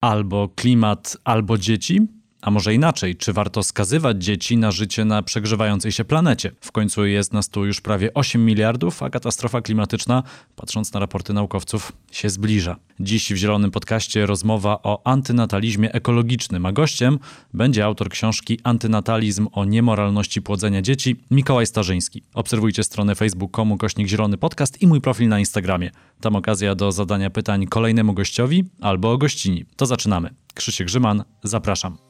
Albo klimat, albo dzieci? A może inaczej, czy warto skazywać dzieci na życie na przegrzewającej się planecie? W końcu jest nas tu już prawie 8 miliardów, a katastrofa klimatyczna, patrząc na raporty naukowców, się zbliża. Dziś w Zielonym Podcaście rozmowa o antynatalizmie ekologicznym, a gościem będzie autor książki Antynatalizm o niemoralności płodzenia dzieci, Mikołaj Starzyński. Obserwujcie stronę facebook.com kośnik Zielony Podcast i mój profil na Instagramie. Tam okazja do zadania pytań kolejnemu gościowi albo gościni. To zaczynamy. Krzysiek Grzyman, zapraszam.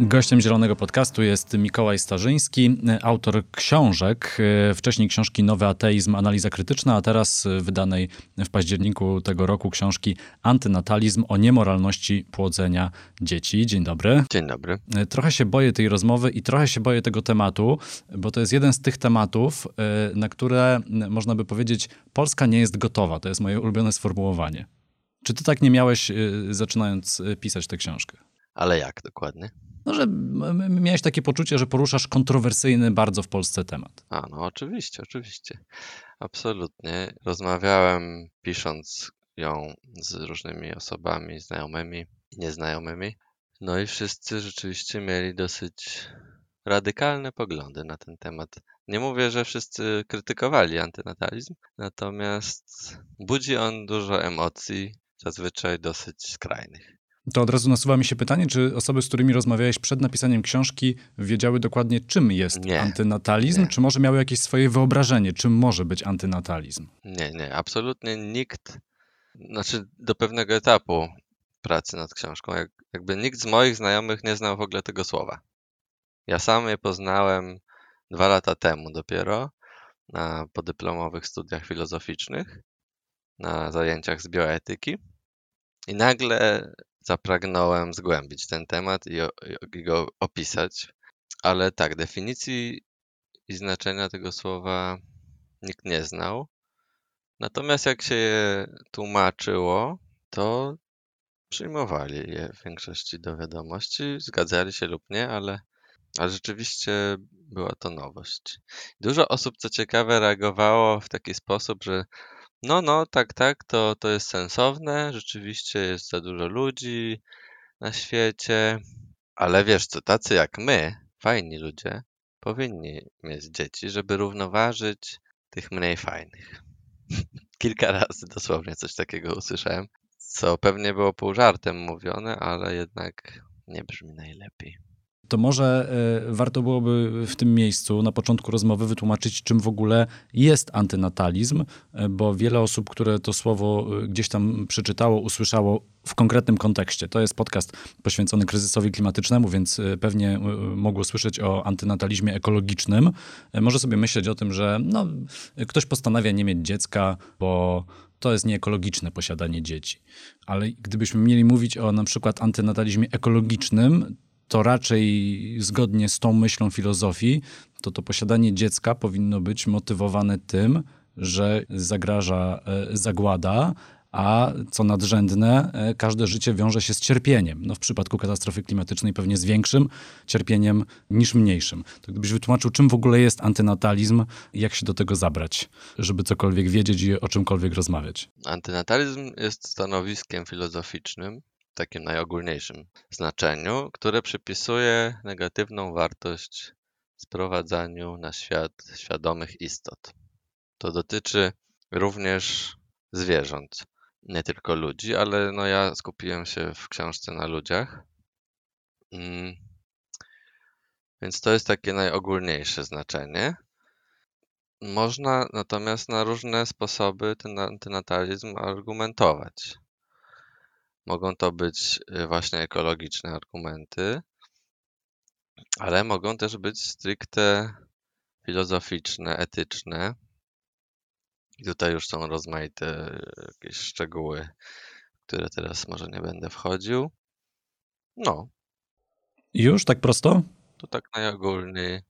Gościem Zielonego Podcastu jest Mikołaj Starzyński, autor książek, wcześniej książki Nowy Ateizm, Analiza Krytyczna, a teraz wydanej w październiku tego roku książki Antynatalizm o niemoralności płodzenia dzieci. Dzień dobry. Dzień dobry. Trochę się boję tej rozmowy i trochę się boję tego tematu, bo to jest jeden z tych tematów, na które można by powiedzieć, Polska nie jest gotowa. To jest moje ulubione sformułowanie. Czy ty tak nie miałeś, zaczynając pisać tę książkę? Ale jak dokładnie? No, że miałeś takie poczucie, że poruszasz kontrowersyjny bardzo w Polsce temat. A, no oczywiście, oczywiście. Absolutnie. Rozmawiałem pisząc ją z różnymi osobami, znajomymi i nieznajomymi. No i wszyscy rzeczywiście mieli dosyć radykalne poglądy na ten temat. Nie mówię, że wszyscy krytykowali antynatalizm, natomiast budzi on dużo emocji, zazwyczaj dosyć skrajnych. To od razu nasuwa mi się pytanie, czy osoby, z którymi rozmawiałeś przed napisaniem książki, wiedziały dokładnie, czym jest nie, antynatalizm, nie. czy może miały jakieś swoje wyobrażenie, czym może być antynatalizm? Nie, nie, absolutnie nikt, znaczy do pewnego etapu pracy nad książką, jak, jakby nikt z moich znajomych nie znał w ogóle tego słowa. Ja sam je poznałem dwa lata temu dopiero na podyplomowych studiach filozoficznych, na zajęciach z bioetyki. I nagle zapragnąłem zgłębić ten temat i, i go opisać. Ale tak, definicji i znaczenia tego słowa nikt nie znał. Natomiast jak się je tłumaczyło, to przyjmowali je w większości do wiadomości, zgadzali się lub nie, ale, ale rzeczywiście była to nowość. Dużo osób, co ciekawe, reagowało w taki sposób, że no, no, tak, tak, to, to jest sensowne. Rzeczywiście jest za dużo ludzi na świecie. Ale wiesz co, tacy jak my, fajni ludzie, powinni mieć dzieci, żeby równoważyć tych mniej fajnych. Kilka razy dosłownie coś takiego usłyszałem, co pewnie było pół żartem mówione, ale jednak nie brzmi najlepiej to może e, warto byłoby w tym miejscu na początku rozmowy wytłumaczyć, czym w ogóle jest antynatalizm, e, bo wiele osób, które to słowo e, gdzieś tam przeczytało, usłyszało w konkretnym kontekście. To jest podcast poświęcony kryzysowi klimatycznemu, więc pewnie mogło słyszeć o antynatalizmie ekologicznym. Może sobie myśleć o tym, że no, ktoś postanawia nie mieć dziecka, bo to jest nieekologiczne posiadanie dzieci. Ale gdybyśmy mieli mówić o na przykład antynatalizmie ekologicznym, to raczej zgodnie z tą myślą filozofii, to to posiadanie dziecka powinno być motywowane tym, że zagraża e, zagłada, a co nadrzędne, e, każde życie wiąże się z cierpieniem. No w przypadku katastrofy klimatycznej pewnie z większym cierpieniem niż mniejszym. To gdybyś wytłumaczył, czym w ogóle jest antynatalizm jak się do tego zabrać, żeby cokolwiek wiedzieć i o czymkolwiek rozmawiać. Antynatalizm jest stanowiskiem filozoficznym, takim najogólniejszym znaczeniu, które przypisuje negatywną wartość sprowadzaniu na świat świadomych istot. To dotyczy również zwierząt, nie tylko ludzi, ale no ja skupiłem się w książce na ludziach. Mm. Więc to jest takie najogólniejsze znaczenie. Można natomiast na różne sposoby ten antynatalizm argumentować. Mogą to być y, właśnie ekologiczne argumenty, ale mogą też być stricte filozoficzne, etyczne. I tutaj już są rozmaite jakieś szczegóły, w które teraz może nie będę wchodził. No. Już tak prosto? To tak najogólniej.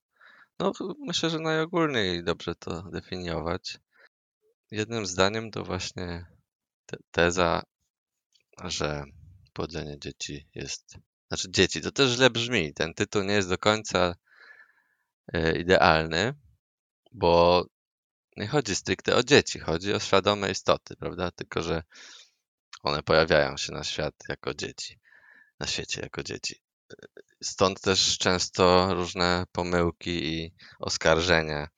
No, myślę, że najogólniej dobrze to definiować. Jednym zdaniem to właśnie te teza że płodzenie dzieci jest znaczy dzieci, to też źle brzmi. Ten tytuł nie jest do końca e, idealny, bo nie chodzi stricte o dzieci, chodzi o świadome istoty, prawda? Tylko, że one pojawiają się na świat jako dzieci, na świecie jako dzieci. Stąd też często różne pomyłki i oskarżenia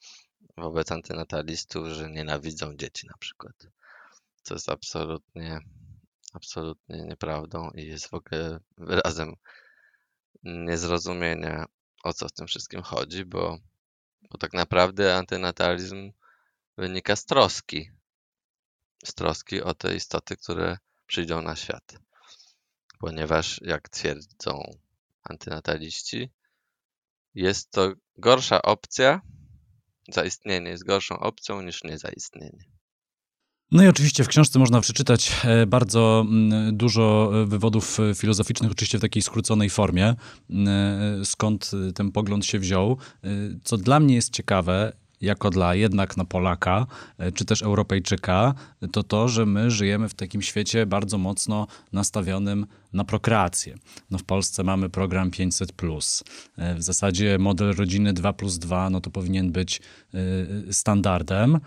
wobec antynatalistów, że nienawidzą dzieci na przykład. Co jest absolutnie, absolutnie nieprawdą i jest w ogóle wyrazem niezrozumienia, o co w tym wszystkim chodzi, bo, bo tak naprawdę antynatalizm wynika z troski. Z troski o te istoty, które przyjdą na świat. Ponieważ, jak twierdzą antynataliści, jest to gorsza opcja, zaistnienie jest gorszą opcją niż niezaistnienie. No i oczywiście w książce można przeczytać e, bardzo mm, dużo e, wywodów e, filozoficznych, oczywiście w takiej skróconej formie, skąd ten pogląd się wziął. Co dla mnie jest ciekawe, jako dla jednak na Polaka, czy też Europejczyka, to to, że my żyjemy w takim świecie bardzo mocno nastawionym na prokreację. No w Polsce mamy program 500. W zasadzie model rodziny 2 plus 2 no to powinien być standardem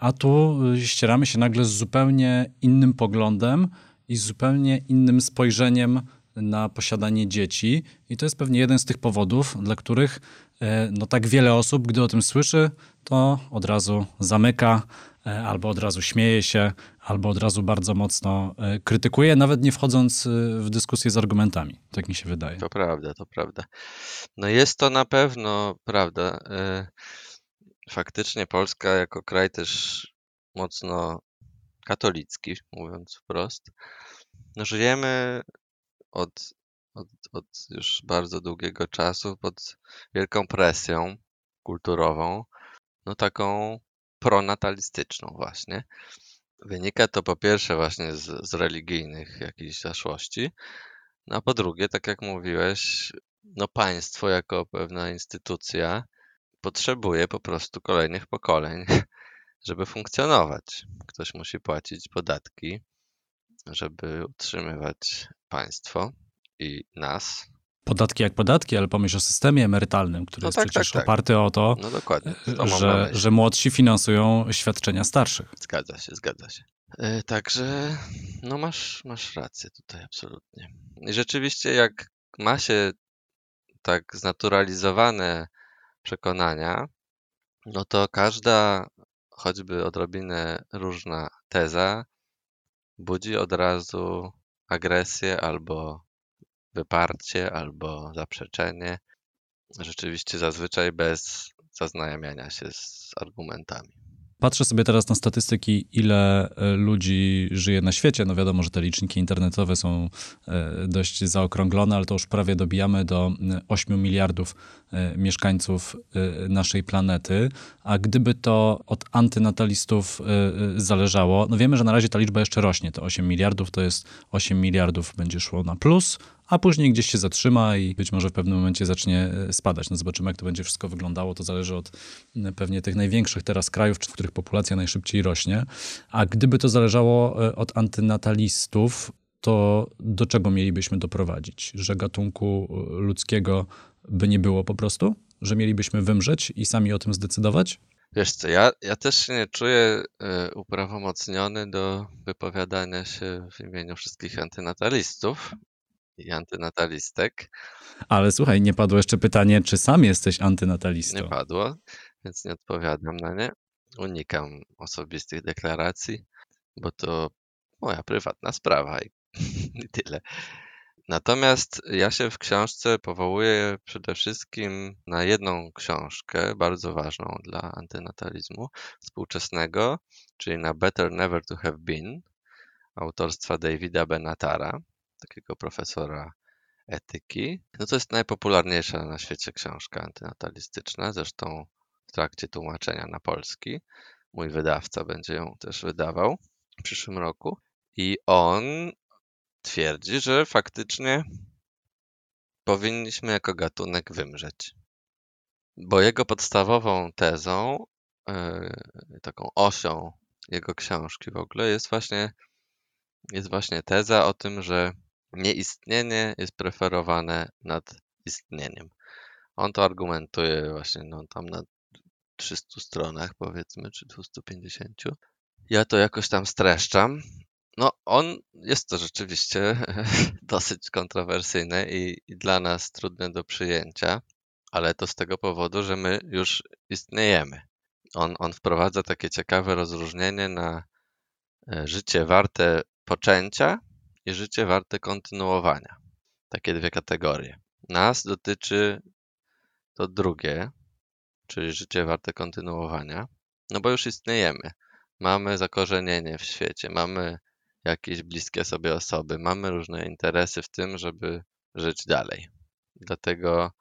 a tu y, ścieramy się nagle z zupełnie innym poglądem i z zupełnie innym spojrzeniem na posiadanie dzieci. I to jest pewnie jeden z tych powodów, dla których e, no, tak wiele osób, gdy o tym słyszy, to od razu zamyka, e, albo od razu śmieje się, albo od razu bardzo mocno e, krytykuje, nawet nie wchodząc w dyskusję z argumentami. Tak mi się wydaje. To prawda, to prawda. No jest to na pewno prawda faktycznie Polska jako kraj też mocno katolicki, mówiąc wprost, no żyjemy od, od, od już bardzo długiego czasu pod wielką presją kulturową, no taką pronatalistyczną właśnie. Wynika to po pierwsze właśnie z, z religijnych jakichś zaszłości, no a po drugie, tak jak mówiłeś, no państwo jako pewna instytucja potrzebuje po prostu kolejnych pokoleń, żeby funkcjonować. Ktoś musi płacić podatki, żeby utrzymywać państwo i nas. Podatki jak podatki, ale pomyśl o systemie emerytalnym, który no jest tak, przecież tak, tak. oparty o to, no dokładnie. To że, że młodsi finansują świadczenia starszych. Zgadza się, zgadza się. Yy, także, no masz, masz rację tutaj absolutnie. I rzeczywiście jak ma się tak znaturalizowane przekonania, no to każda choćby odrobinę różna teza budzi od razu agresję albo wyparcie, albo zaprzeczenie. Rzeczywiście zazwyczaj bez zaznajamiania się z argumentami. Patrzę sobie teraz na statystyki, ile e, ludzi żyje na świecie. No wiadomo, że te liczniki internetowe są e, dość zaokrąglone, ale to już prawie dobijamy do 8 miliardów e, mieszkańców naszej planety. A gdyby to od antynatalistów zależało, no wiemy, że na razie ta liczba jeszcze rośnie. To 8 miliardów to jest 8 miliardów będzie szło na plus, a później gdzieś się zatrzyma i być może w pewnym momencie zacznie e, spadać. No zobaczymy, jak to będzie wszystko wyglądało. To zależy od pewnie tych największych teraz krajów, w których populacja najszybciej rośnie. A gdyby to zależało e, od antynatalistów, to do czego mielibyśmy doprowadzić? Że gatunku e, ludzkiego by nie było po prostu? Że mielibyśmy wymrzeć i sami o tym zdecydować? Wiesz co, ja, ja też się nie czuję uprawomocniony do wypowiadania się w imieniu wszystkich antynatalistów, i antynatalistek. Ale słuchaj, nie padło jeszcze pytanie, czy sam jesteś antynatalistą? Nie padło, więc nie odpowiadam na nie. Unikam osobistych deklaracji, bo to moja prywatna sprawa i, i tyle. Natomiast ja się w książce powołuję przede wszystkim na jedną książkę, bardzo ważną dla antynatalizmu współczesnego, czyli na Better Never to Have Been, autorstwa Davida Benatara takiego profesora etyki. No to jest najpopularniejsza na świecie książka antynatalistyczna, zresztą w trakcie tłumaczenia na polski. Mój wydawca będzie ją też wydawał w przyszłym roku. I on twierdzi, że faktycznie powinniśmy jako gatunek wymrzeć. Bo jego podstawową tezą, yy, taką osią jego książki w ogóle jest właśnie, jest właśnie teza o tym, że nieistnienie jest preferowane nad istnieniem. On to argumentuje właśnie no, tam na 300 stronach, powiedzmy, czy 250. Ja to jakoś tam streszczam. No, on jest to rzeczywiście dosyć kontrowersyjne i, i dla nas trudne do przyjęcia, ale to z tego powodu, że my już istniejemy. On, on wprowadza takie ciekawe rozróżnienie na e, życie warte poczęcia i życie warte kontynuowania. Takie dwie kategorie. Nas dotyczy to drugie, czyli życie warte kontynuowania, no bo już istniejemy. Mamy zakorzenienie w świecie, mamy jakieś bliskie sobie osoby, mamy różne interesy w tym, żeby żyć dalej. Dlatego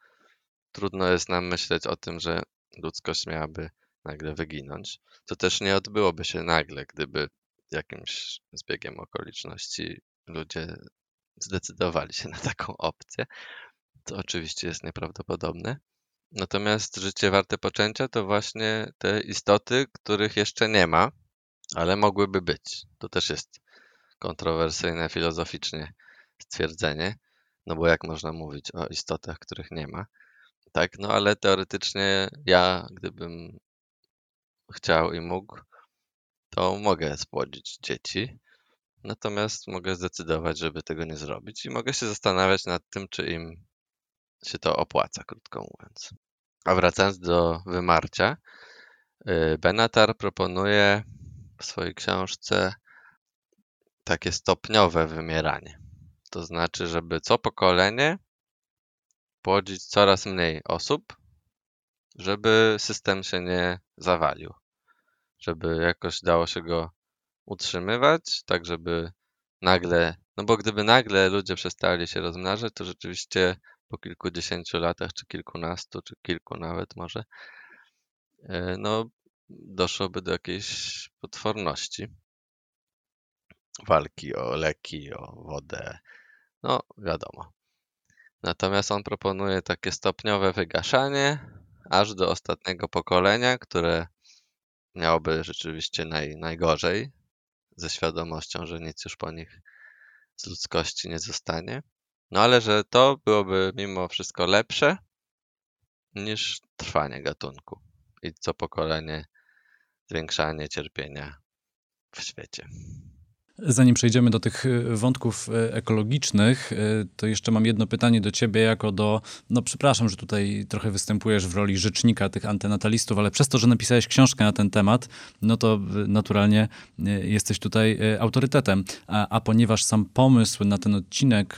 trudno jest nam myśleć o tym, że ludzkość miałaby nagle wyginąć. To też nie odbyłoby się nagle, gdyby jakimś zbiegiem okoliczności ludzie zdecydowali się na taką opcję. To oczywiście jest nieprawdopodobne. Natomiast życie warte poczęcia to właśnie te istoty, których jeszcze nie ma, ale mogłyby być. To też jest kontrowersyjne filozoficznie stwierdzenie, no bo jak można mówić o istotach, których nie ma? Tak, no ale teoretycznie ja, gdybym chciał i mógł, to mogę spłodzić dzieci. Natomiast mogę zdecydować, żeby tego nie zrobić i mogę się zastanawiać nad tym, czy im się to opłaca, krótko mówiąc. A wracając do wymarcia, y, Benatar proponuje w swojej książce takie stopniowe wymieranie. To znaczy, żeby co pokolenie płodzić coraz mniej osób, żeby system się nie zawalił. Żeby jakoś dało się go utrzymywać, tak żeby nagle, no bo gdyby nagle ludzie przestali się rozmnażać, to rzeczywiście po kilkudziesięciu latach, czy kilkunastu, czy kilku nawet może, e, no doszłoby do jakiejś potworności. Walki o leki, o wodę, no wiadomo. Natomiast on proponuje takie stopniowe wygaszanie, aż do ostatniego pokolenia, które miałoby rzeczywiście naj, najgorzej, ze świadomością, że nic już po nich z ludzkości nie zostanie. No ale że to byłoby mimo wszystko lepsze niż trwanie gatunku i co pokolenie zwiększanie cierpienia w świecie. Zanim przejdziemy do tych y, wątków y, ekologicznych, y, to jeszcze mam jedno pytanie do ciebie, jako do. No, przepraszam, że tutaj trochę występujesz w roli rzecznika tych antynatalistów, ale przez to, że napisałeś książkę na ten temat, no to naturalnie jesteś tutaj autorytetem. A, a ponieważ sam pomysł na ten odcinek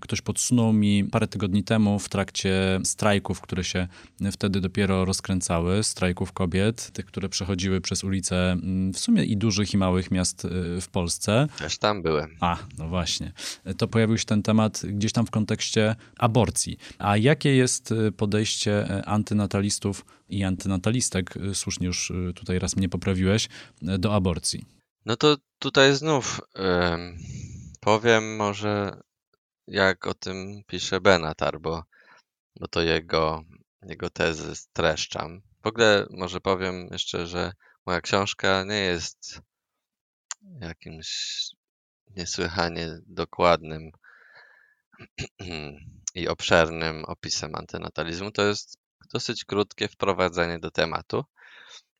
ktoś podsunął mi parę tygodni temu w trakcie strajków, które się wtedy dopiero rozkręcały, strajków kobiet, tych, które przechodziły przez ulice mm, w sumie i dużych, i małych miast w Polsce. Polsce. Też tam byłem. A, no właśnie. To pojawił się ten temat gdzieś tam w kontekście aborcji. A jakie jest y, podejście y, antynatalistów i antynatalistek, y, słusznie już tutaj raz mnie poprawiłeś, do aborcji? No to tutaj znów powiem może jak o tym pisze Benatar, bo, bo to jego, jego tezy streszczam. W ogóle może powiem jeszcze, że moja książka nie jest jakimś niesłychanie dokładnym i obszernym opisem antynatalizmu. To jest dosyć krótkie wprowadzenie do tematu,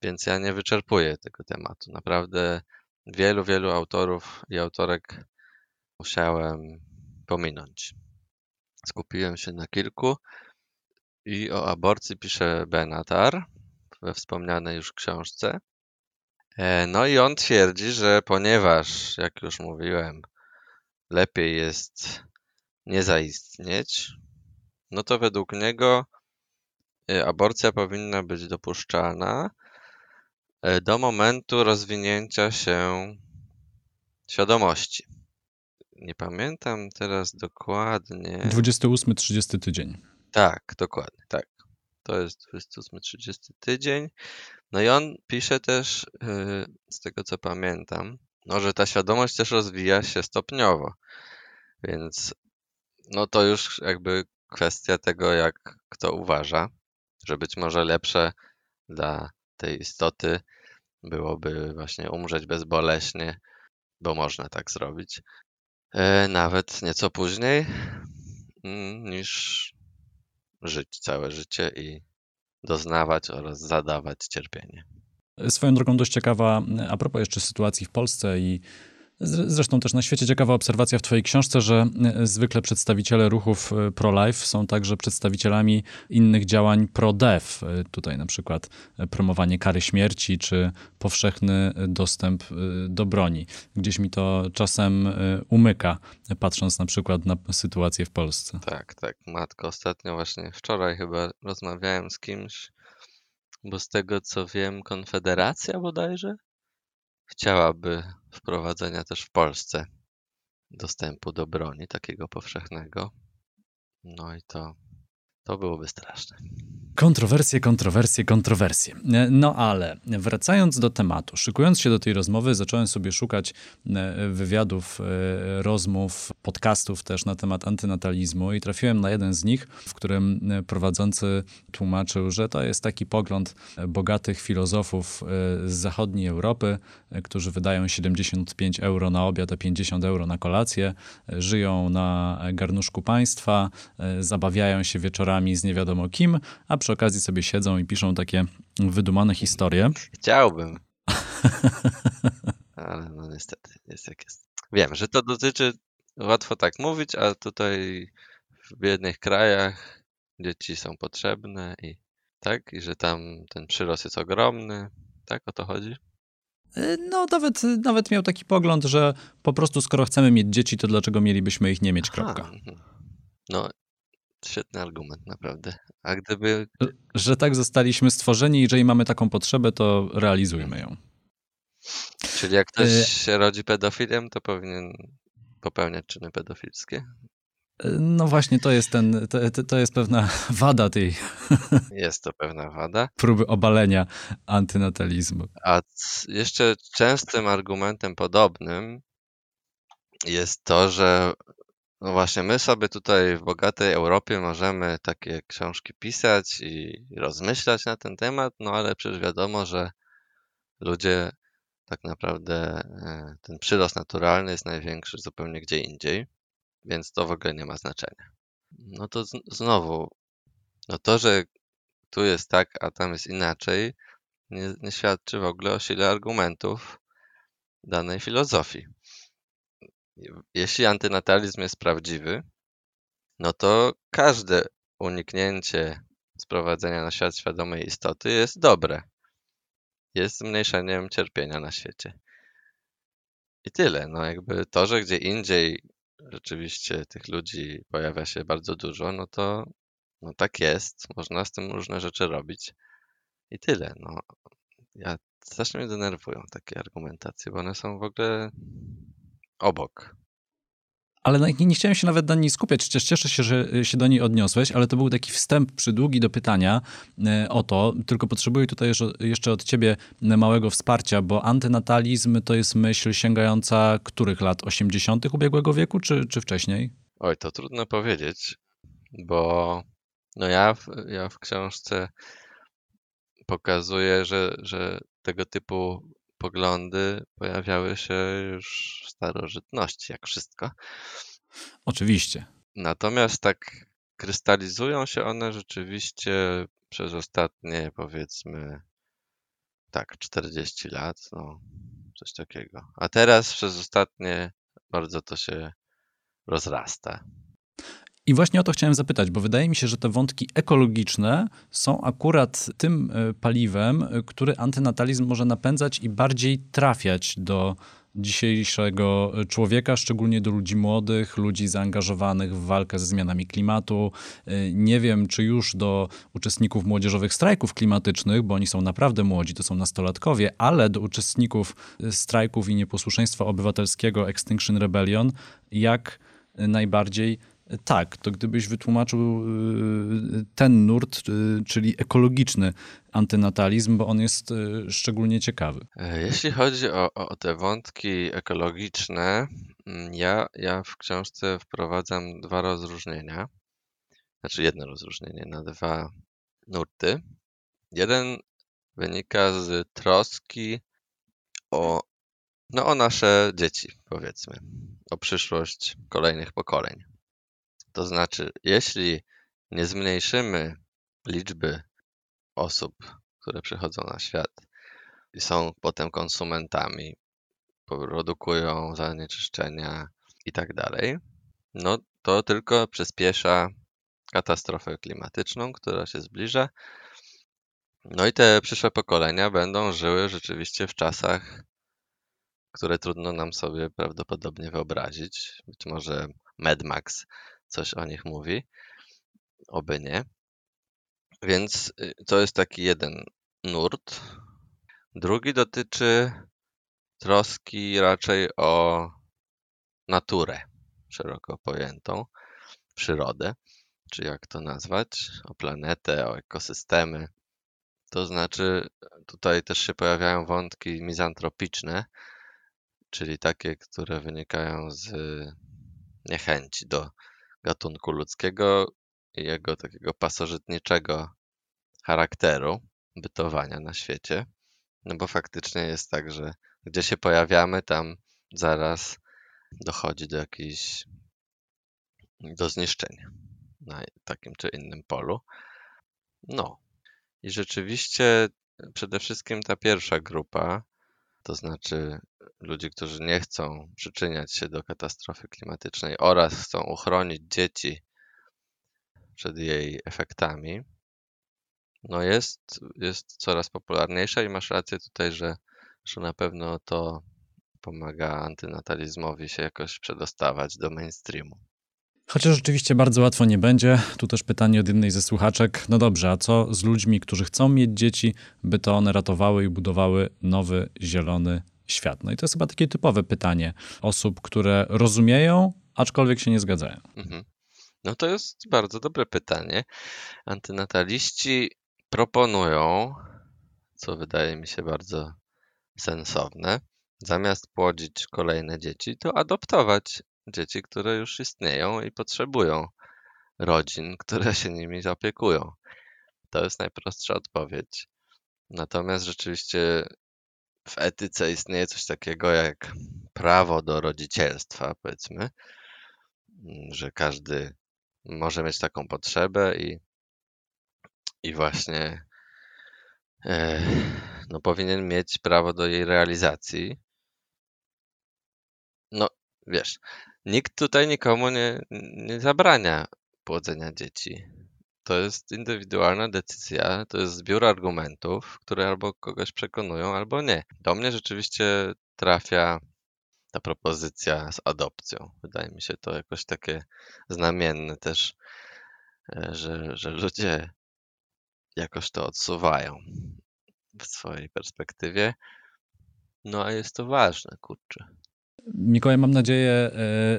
więc ja nie wyczerpuję tego tematu. Naprawdę wielu, wielu autorów i autorek musiałem pominąć. Skupiłem się na kilku i o aborcji pisze Benatar we wspomnianej już książce. E, no i on twierdzi, że ponieważ, jak już mówiłem, lepiej jest nie zaistnieć, no to według niego e, aborcja powinna być dopuszczalna e, do momentu rozwinięcia się świadomości. Nie pamiętam teraz dokładnie. 28-30 tydzień. Tak, dokładnie, tak. To jest 28-30 tydzień. No i on pisze też, y, z tego co pamiętam, no, że ta świadomość też rozwija się stopniowo. Więc no to już jakby kwestia tego, jak kto uważa, że być może lepsze dla tej istoty byłoby właśnie umrzeć bezboleśnie, bo można tak zrobić, e, nawet nieco później mm, niż żyć całe życie i doznawać oraz zadawać cierpienie. Swoją drogą dość ciekawa, a propos jeszcze sytuacji w Polsce i Zresztą też na świecie ciekawa obserwacja w Twojej książce, że e, zwykle przedstawiciele ruchów e, pro-life są także przedstawicielami innych działań pro-death. E, tutaj na przykład promowanie kary śmierci czy powszechny dostęp do broni. Gdzieś mi to czasem umyka, patrząc na przykład na sytuację w Polsce. Tak, tak. Matko, ostatnio właśnie wczoraj chyba rozmawiałem z kimś, bo z tego co wiem, Konfederacja bodajże chciałaby wprowadzenia też w Polsce dostępu do broni takiego powszechnego. No i to, to byłoby straszne. Kontrowersje, kontrowersje, kontrowersje. No ale wracając do tematu, szykując się do tej rozmowy, zacząłem sobie szukać e, wywiadów, e, rozmów, podcastów też na temat antynatalizmu i trafiłem na jeden z nich, w którym e, prowadzący tłumaczył, że to jest taki pogląd bogatych filozofów z zachodniej Europy, którzy wydają 75 euro na obiad, a 50 euro na kolację, żyją na garnuszku państwa, zabawiają się wieczorami z nie wiadomo kim, a przy okazji sobie siedzą i piszą takie wydumane historie. Chciałbym. Ale no niestety, jest jak jest. Wiem, że to dotyczy, łatwo tak mówić, ale tutaj w biednych krajach dzieci są potrzebne i tak, i że tam ten przyrost jest ogromny. Tak o to chodzi? E, no, nawet, nawet miał taki pogląd, że po prostu skoro chcemy mieć dzieci, to dlaczego mielibyśmy ich nie mieć, kropka. Aha. No, Świetny argument, naprawdę. A gdyby. Że tak zostaliśmy stworzeni, jeżeli mamy taką potrzebę, to realizujmy ją. Czyli jak ktoś y się rodzi pedofilem, to powinien popełniać czyny pedofilskie? Y, no właśnie, to jest, ten, to, to jest pewna wada tej. Jest to pewna wada. Próby obalenia antynatalizmu. A jeszcze częstym argumentem podobnym jest to, że no właśnie, my sobie tutaj w bogatej Europie możemy takie książki pisać i rozmyślać na ten temat, no ale przecież wiadomo, że ludzie tak naprawdę e, ten przyrost naturalny jest największy zupełnie gdzie indziej, więc to w ogóle nie ma znaczenia. No to znowu, no to, że tu jest tak, a tam jest inaczej, nie, nie świadczy w ogóle o sile argumentów danej filozofii jeśli antynatalizm jest prawdziwy, no to każde uniknięcie sprowadzenia na świat świadomej istoty jest dobre. Jest zmniejszeniem cierpienia na świecie. I tyle. No jakby to, że gdzie indziej rzeczywiście tych ludzi pojawia się bardzo dużo, no to no tak jest. Można z tym różne rzeczy robić. I tyle. No, ja strasznie mnie denerwują takie argumentacje, bo one są w ogóle obok. Ale nie, nie chciałem się nawet na niej skupiać, chociaż cieszę się, że y, się do niej odniosłeś, ale to był taki wstęp przydługi do pytania y, o to, tylko potrzebuję tutaj jeszcze od ciebie małego wsparcia, bo antynatalizm to jest myśl sięgająca których lat? 80. ubiegłego wieku, czy, czy wcześniej? Oj, to trudno powiedzieć, bo no ja, w, ja w książce pokazuję, że, że tego typu poglądy pojawiały się już w starożytności, jak wszystko. Oczywiście. Natomiast tak krystalizują się one rzeczywiście przez ostatnie, powiedzmy, tak, 40 lat, no, coś takiego. A teraz przez ostatnie bardzo to się rozrasta. I właśnie o to chciałem zapytać, bo wydaje mi się, że te wątki ekologiczne są akurat tym e, paliwem, e, który antynatalizm może napędzać i bardziej trafiać do dzisiejszego człowieka, szczególnie do ludzi młodych, ludzi zaangażowanych w walkę ze zmianami klimatu. E, nie wiem, czy już do uczestników młodzieżowych strajków klimatycznych, bo oni są naprawdę młodzi, to są nastolatkowie, ale do uczestników strajków i nieposłuszeństwa obywatelskiego Extinction Rebellion, jak najbardziej tak, to gdybyś wytłumaczył y, ten nurt, y, czyli ekologiczny antynatalizm, bo on jest y, szczególnie ciekawy. E, jeśli chodzi o, o te wątki ekologiczne, mm, ja, ja w książce wprowadzam dwa rozróżnienia. Znaczy jedno rozróżnienie na dwa nurty. Jeden wynika z troski o no, o nasze dzieci, powiedzmy, o przyszłość kolejnych pokoleń. To znaczy, jeśli nie zmniejszymy liczby osób, które przychodzą na świat i są potem konsumentami, produkują zanieczyszczenia i tak dalej, no to tylko przyspiesza katastrofę klimatyczną, która się zbliża. No i te przyszłe pokolenia będą żyły rzeczywiście w czasach, które trudno nam sobie prawdopodobnie wyobrazić. Być może Mad Max coś o nich mówi, oby nie. Więc y, to jest taki jeden nurt. Drugi dotyczy troski raczej o naturę, szeroko pojętą, przyrodę, czy jak to nazwać, o planetę, o ekosystemy. To znaczy, tutaj też się pojawiają wątki mizantropiczne, czyli takie, które wynikają z niechęci do gatunku ludzkiego i jego takiego pasożytniczego charakteru bytowania na świecie. No bo faktycznie jest tak, że gdzie się pojawiamy, tam zaraz dochodzi do jakichś do zniszczenia na takim czy innym polu. No i rzeczywiście przede wszystkim ta pierwsza grupa, to znaczy ludzi, którzy nie chcą przyczyniać się do katastrofy klimatycznej oraz chcą uchronić dzieci przed jej efektami, no jest, jest coraz popularniejsza i masz rację tutaj, że, że na pewno to pomaga antynatalizmowi się jakoś przedostawać do mainstreamu. Chociaż rzeczywiście bardzo łatwo nie będzie. Tu też pytanie od jednej ze słuchaczek. No dobrze, a co z ludźmi, którzy chcą mieć dzieci, by to one ratowały i budowały nowy, zielony świat? No i to jest chyba takie typowe pytanie osób, które rozumieją, aczkolwiek się nie zgadzają. Mhm. No to jest bardzo dobre pytanie. Antynataliści proponują, co wydaje mi się bardzo sensowne, zamiast płodzić kolejne dzieci, to adoptować dzieci, które już istnieją i potrzebują rodzin, które się nimi zaopiekują. To jest najprostsza odpowiedź. Natomiast rzeczywiście w etyce istnieje coś takiego jak prawo do rodzicielstwa, powiedzmy, że każdy może mieć taką potrzebę i, i właśnie e, no, powinien mieć prawo do jej realizacji. No, wiesz, nikt tutaj nikomu nie, nie zabrania płodzenia dzieci. To jest indywidualna decyzja, to jest zbiór argumentów, które albo kogoś przekonują, albo nie. Do mnie rzeczywiście trafia ta propozycja z adopcją. Wydaje mi się to jakoś takie znamienne też, e, że, że ludzie jakoś to odsuwają w swojej perspektywie. No a jest to ważne, kurczę. Mikołaj, mam nadzieję,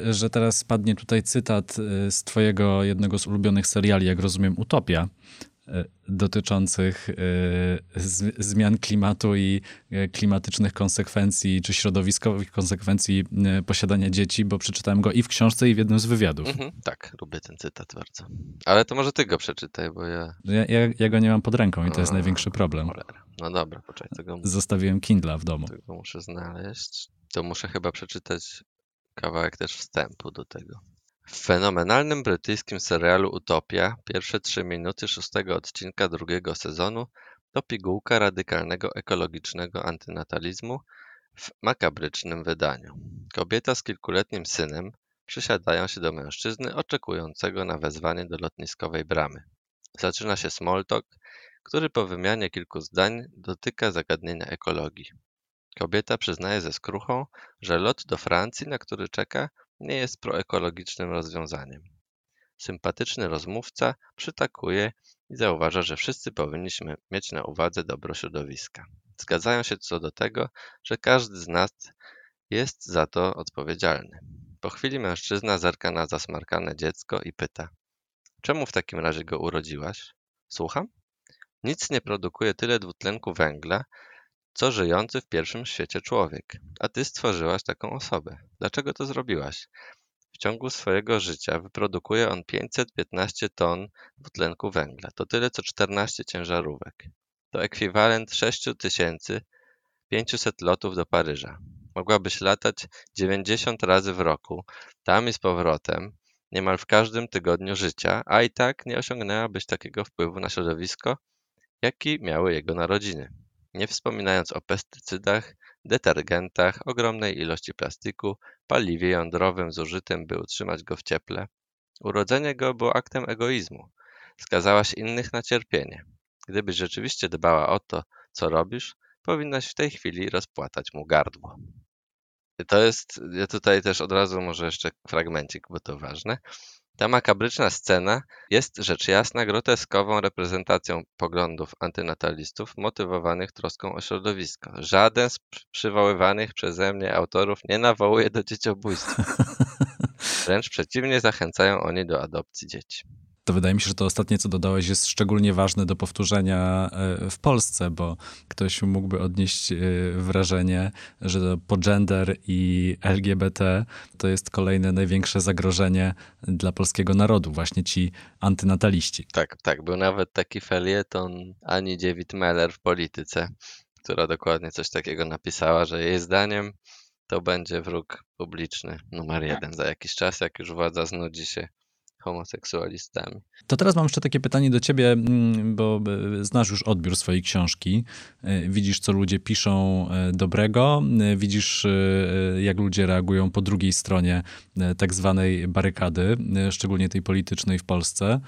e, że teraz spadnie tutaj cytat e, z twojego jednego z ulubionych seriali, jak rozumiem, Utopia, e, dotyczących zmian klimatu i klimatycznych konsekwencji, czy środowiskowych konsekwencji posiadania dzieci, bo przeczytałem go i w książce, i w jednym z wywiadów. Mhm, tak, lubię ten cytat bardzo. Ale to może ty go przeczytaj, bo ja... Ja, ja, ja go nie mam pod ręką i to jest największy problem. Cholera. No dobra, poczekaj. Tego... Zostawiłem Kindla w domu. Tego muszę znaleźć to muszę chyba przeczytać kawałek też wstępu do tego. W fenomenalnym brytyjskim serialu Utopia pierwsze trzy minuty szóstego odcinka drugiego sezonu to pigułka radykalnego ekologicznego antynatalizmu w makabrycznym wydaniu. Kobieta z kilkuletnim synem przysiadają się do mężczyzny oczekującego na wezwanie do lotniskowej bramy. Zaczyna się small talk, który po wymianie kilku zdań dotyka zagadnienia ekologii. Kobieta przyznaje ze skruchą, że lot do Francji, na który czeka, nie jest proekologicznym rozwiązaniem. Sympatyczny rozmówca przytakuje i zauważa, że wszyscy powinniśmy mieć na uwadze dobro środowiska. Zgadzają się co do tego, że każdy z nas jest za to odpowiedzialny. Po chwili mężczyzna zerka na zasmarkane dziecko i pyta: Czemu w takim razie go urodziłaś? Słucham? Nic nie produkuje tyle dwutlenku węgla, co żyjący w pierwszym świecie człowiek, a ty stworzyłaś taką osobę. Dlaczego to zrobiłaś? W ciągu swojego życia wyprodukuje on 515 ton dwutlenku węgla. To tyle co 14 ciężarówek. To ekwiwalent 6500 lotów do Paryża. mogłabyś latać 90 razy w roku, tam i z powrotem, niemal w każdym tygodniu życia, a i tak nie osiągnęłabyś takiego wpływu na środowisko, jaki miały jego narodziny. Nie wspominając o pestycydach, detergentach, ogromnej ilości plastiku, paliwie jądrowym zużytym, by utrzymać go w cieple. Urodzenie go było aktem egoizmu. Skazałaś innych na cierpienie. Gdybyś rzeczywiście dbała o to, co robisz, powinnaś w tej chwili rozpłatać mu gardło. To jest, ja tutaj też od razu może jeszcze fragmencik, bo to ważne. Ta makabryczna scena jest rzecz jasna groteskową reprezentacją poglądów antynatalistów motywowanych troską o środowisko. Żaden z przywoływanych przeze mnie autorów nie nawołuje do dzieciobójstwa. Wręcz przeciwnie, zachęcają oni do adopcji dzieci to wydaje mi się, że to ostatnie, co dodałeś, jest szczególnie ważne do powtórzenia e, w Polsce, bo ktoś mógłby odnieść e, wrażenie, że po gender i LGBT to jest kolejne największe zagrożenie dla polskiego narodu, właśnie ci antynataliści. Tak, tak. Był nawet taki felieton Ani David Meller w polityce, która dokładnie coś takiego napisała, że jej zdaniem to będzie wróg publiczny numer jeden za jakiś czas, jak już władza znudzi się homoseksualistami. To teraz mam jeszcze takie pytanie do ciebie, mm, bo e, znasz już odbiór swojej książki. E, widzisz, co ludzie piszą e, dobrego, widzisz, jak ludzie reagują po drugiej stronie tak zwanej barykady, szczególnie tej politycznej w Polsce.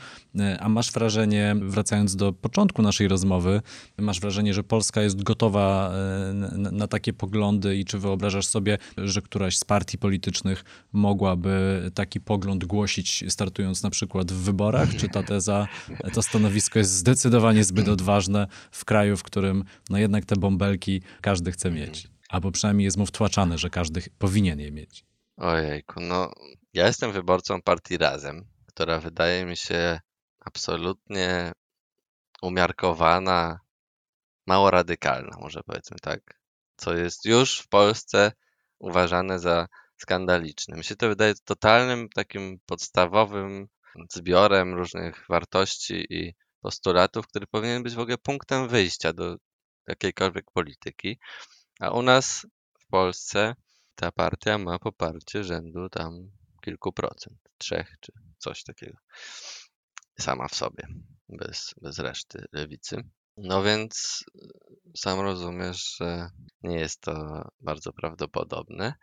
A masz wrażenie, wracając do początku naszej rozmowy, masz wrażenie, że Polska jest gotowa na, na takie poglądy i czy wyobrażasz sobie, że któraś z partii politycznych mogłaby taki pogląd głosić, startując na przykład w wyborach? Czy ta teza, to stanowisko jest zdecydowanie zbyt odważne w kraju, w którym no jednak te bąbelki każdy chce mieć? Albo przynajmniej jest mu wtłaczane, że każdy powinien je mieć. Ojejku, no ja jestem wyborcą partii Razem, która wydaje mi się absolutnie umiarkowana, mało radykalna, może powiedzmy tak, co jest już w Polsce uważane za skandaliczny. Mi się to wydaje totalnym takim podstawowym zbiorem różnych wartości i postulatów, który powinien być w ogóle punktem wyjścia do jakiejkolwiek polityki. A u nas w Polsce ta partia ma poparcie rzędu tam kilku procent, trzech czy coś takiego. Sama w sobie, bez, bez reszty lewicy. No więc sam rozumiesz, że nie jest to bardzo prawdopodobne.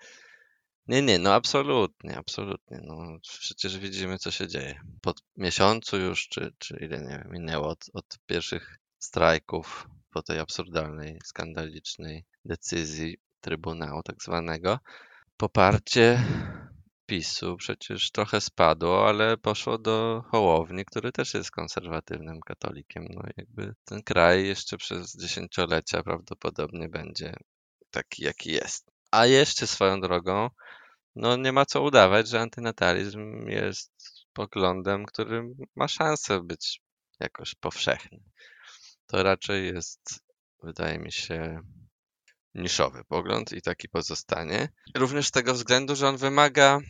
Nie, nie, no absolutnie, absolutnie. No, przecież widzimy, co się dzieje. Po miesiącu już, czy, czy ile nie wiem, minęło od, od pierwszych strajków, po tej absurdalnej, skandalicznej decyzji Trybunału tak zwanego, poparcie PiSu przecież trochę spadło, ale poszło do Hołowni, który też jest konserwatywnym katolikiem. No jakby ten kraj jeszcze przez dziesięciolecia prawdopodobnie będzie taki, jaki jest. A jeszcze swoją drogą, no nie ma co udawać, że antynatalizm jest poglądem, który ma szansę być jakoś powszechny. To raczej jest, wydaje mi się, niszowy pogląd i taki pozostanie. Również z tego względu, że on wymaga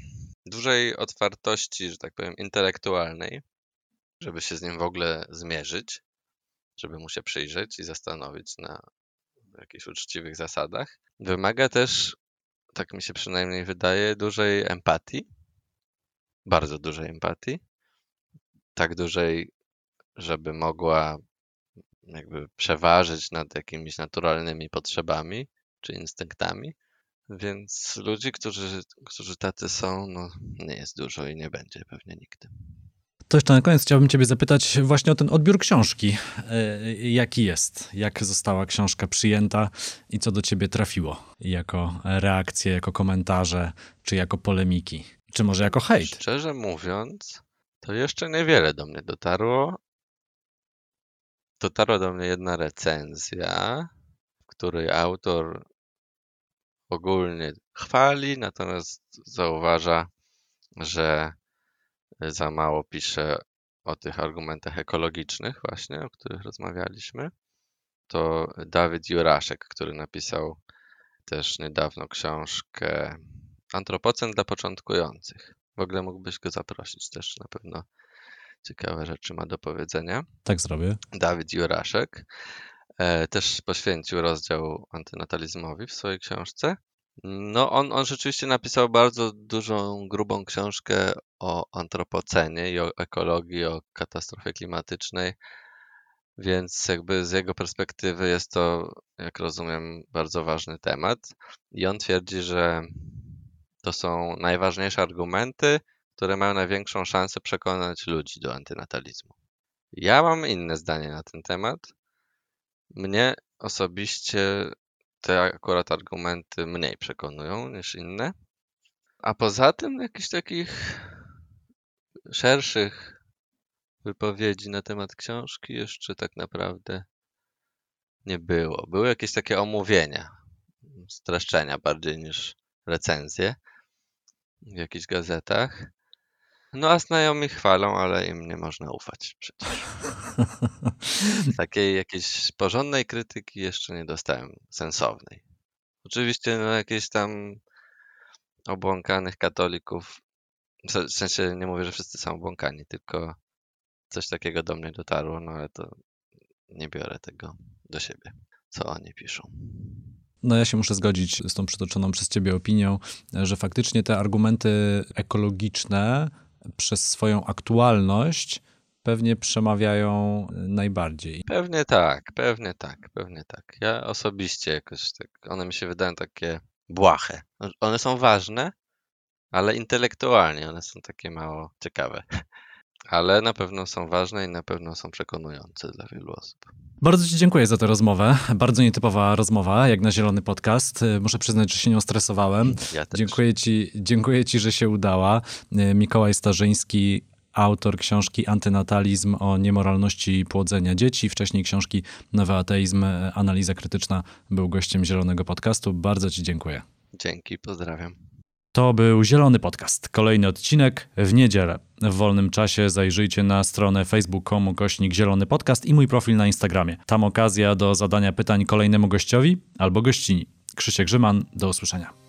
dużej otwartości, że tak powiem, intelektualnej, żeby się z nim w ogóle zmierzyć, żeby mu się przyjrzeć i zastanowić na jakichś uczciwych zasadach. Wymaga też tak mi się przynajmniej wydaje, dużej empatii. Bardzo dużej empatii. Tak dużej, żeby mogła jakby przeważyć nad jakimiś naturalnymi potrzebami czy instynktami. Więc ludzi, którzy, którzy tacy są, no nie jest dużo i nie będzie pewnie nigdy. To jeszcze na koniec chciałbym Ciebie zapytać właśnie o ten odbiór książki. E, jaki jest? Jak została książka przyjęta i co do Ciebie trafiło? Jako reakcje, jako komentarze, czy jako polemiki? Czy może jako hejt? Szczerze mówiąc, to jeszcze niewiele do mnie dotarło. Dotarła do mnie jedna recenzja, w której autor ogólnie chwali, natomiast zauważa, że za mało pisze o tych argumentach ekologicznych właśnie, o których rozmawialiśmy, to Dawid Juraszek, który napisał też niedawno książkę Antropocen dla początkujących. W ogóle mógłbyś go zaprosić też na pewno ciekawe rzeczy ma do powiedzenia. Tak zrobię. Dawid Juraszek e, też poświęcił rozdział antynatalizmowi w swojej książce. No, on, on rzeczywiście napisał bardzo dużą, grubą książkę o antropocenie i o ekologii, o katastrofie klimatycznej, więc jakby z jego perspektywy jest to, jak rozumiem, bardzo ważny temat. I on twierdzi, że to są najważniejsze argumenty, które mają największą szansę przekonać ludzi do antynatalizmu. Ja mam inne zdanie na ten temat. Mnie osobiście te akurat argumenty mniej przekonują niż inne. A poza tym jakichś takich szerszych wypowiedzi na temat książki jeszcze tak naprawdę nie było. Były jakieś takie omówienia, streszczenia bardziej niż recenzje w jakichś gazetach. No a znajomi chwalą, ale im nie można ufać przecież. Takiej jakiejś porządnej krytyki jeszcze nie dostałem, sensownej. Oczywiście no, jakieś tam obłąkanych katolików, w sensie nie mówię, że wszyscy są obłąkani, tylko coś takiego do mnie dotarło, no ale to nie biorę tego do siebie, co oni piszą. No ja się muszę zgodzić z tą przytoczoną przez ciebie opinią, że faktycznie te argumenty ekologiczne przez swoją aktualność pewnie przemawiają najbardziej. Pewnie tak, pewnie tak, pewnie tak. Ja osobiście jakoś tak, one mi się wydają takie błahe. One są ważne, ale intelektualnie one są takie mało ciekawe. Ale na pewno są ważne i na pewno są przekonujące dla wielu osób. Bardzo Ci dziękuję za tę rozmowę. Bardzo nietypowa rozmowa, jak na zielony podcast. Muszę przyznać, że się nią stresowałem. Ja też. Dziękuję ci, dziękuję ci, że się udała. Mikołaj Starzyński, autor książki Antynatalizm o niemoralności płodzenia dzieci, wcześniej książki Nowy ateizm, analiza krytyczna, był gościem Zielonego Podcastu. Bardzo Ci dziękuję. Dzięki, pozdrawiam. To był Zielony Podcast. Kolejny odcinek w niedzielę. W wolnym czasie zajrzyjcie na stronę facebook.com kośnik Zielony Podcast i mój profil na Instagramie. Tam okazja do zadania pytań kolejnemu gościowi albo gościni. Krzysiek Grzyman, do usłyszenia.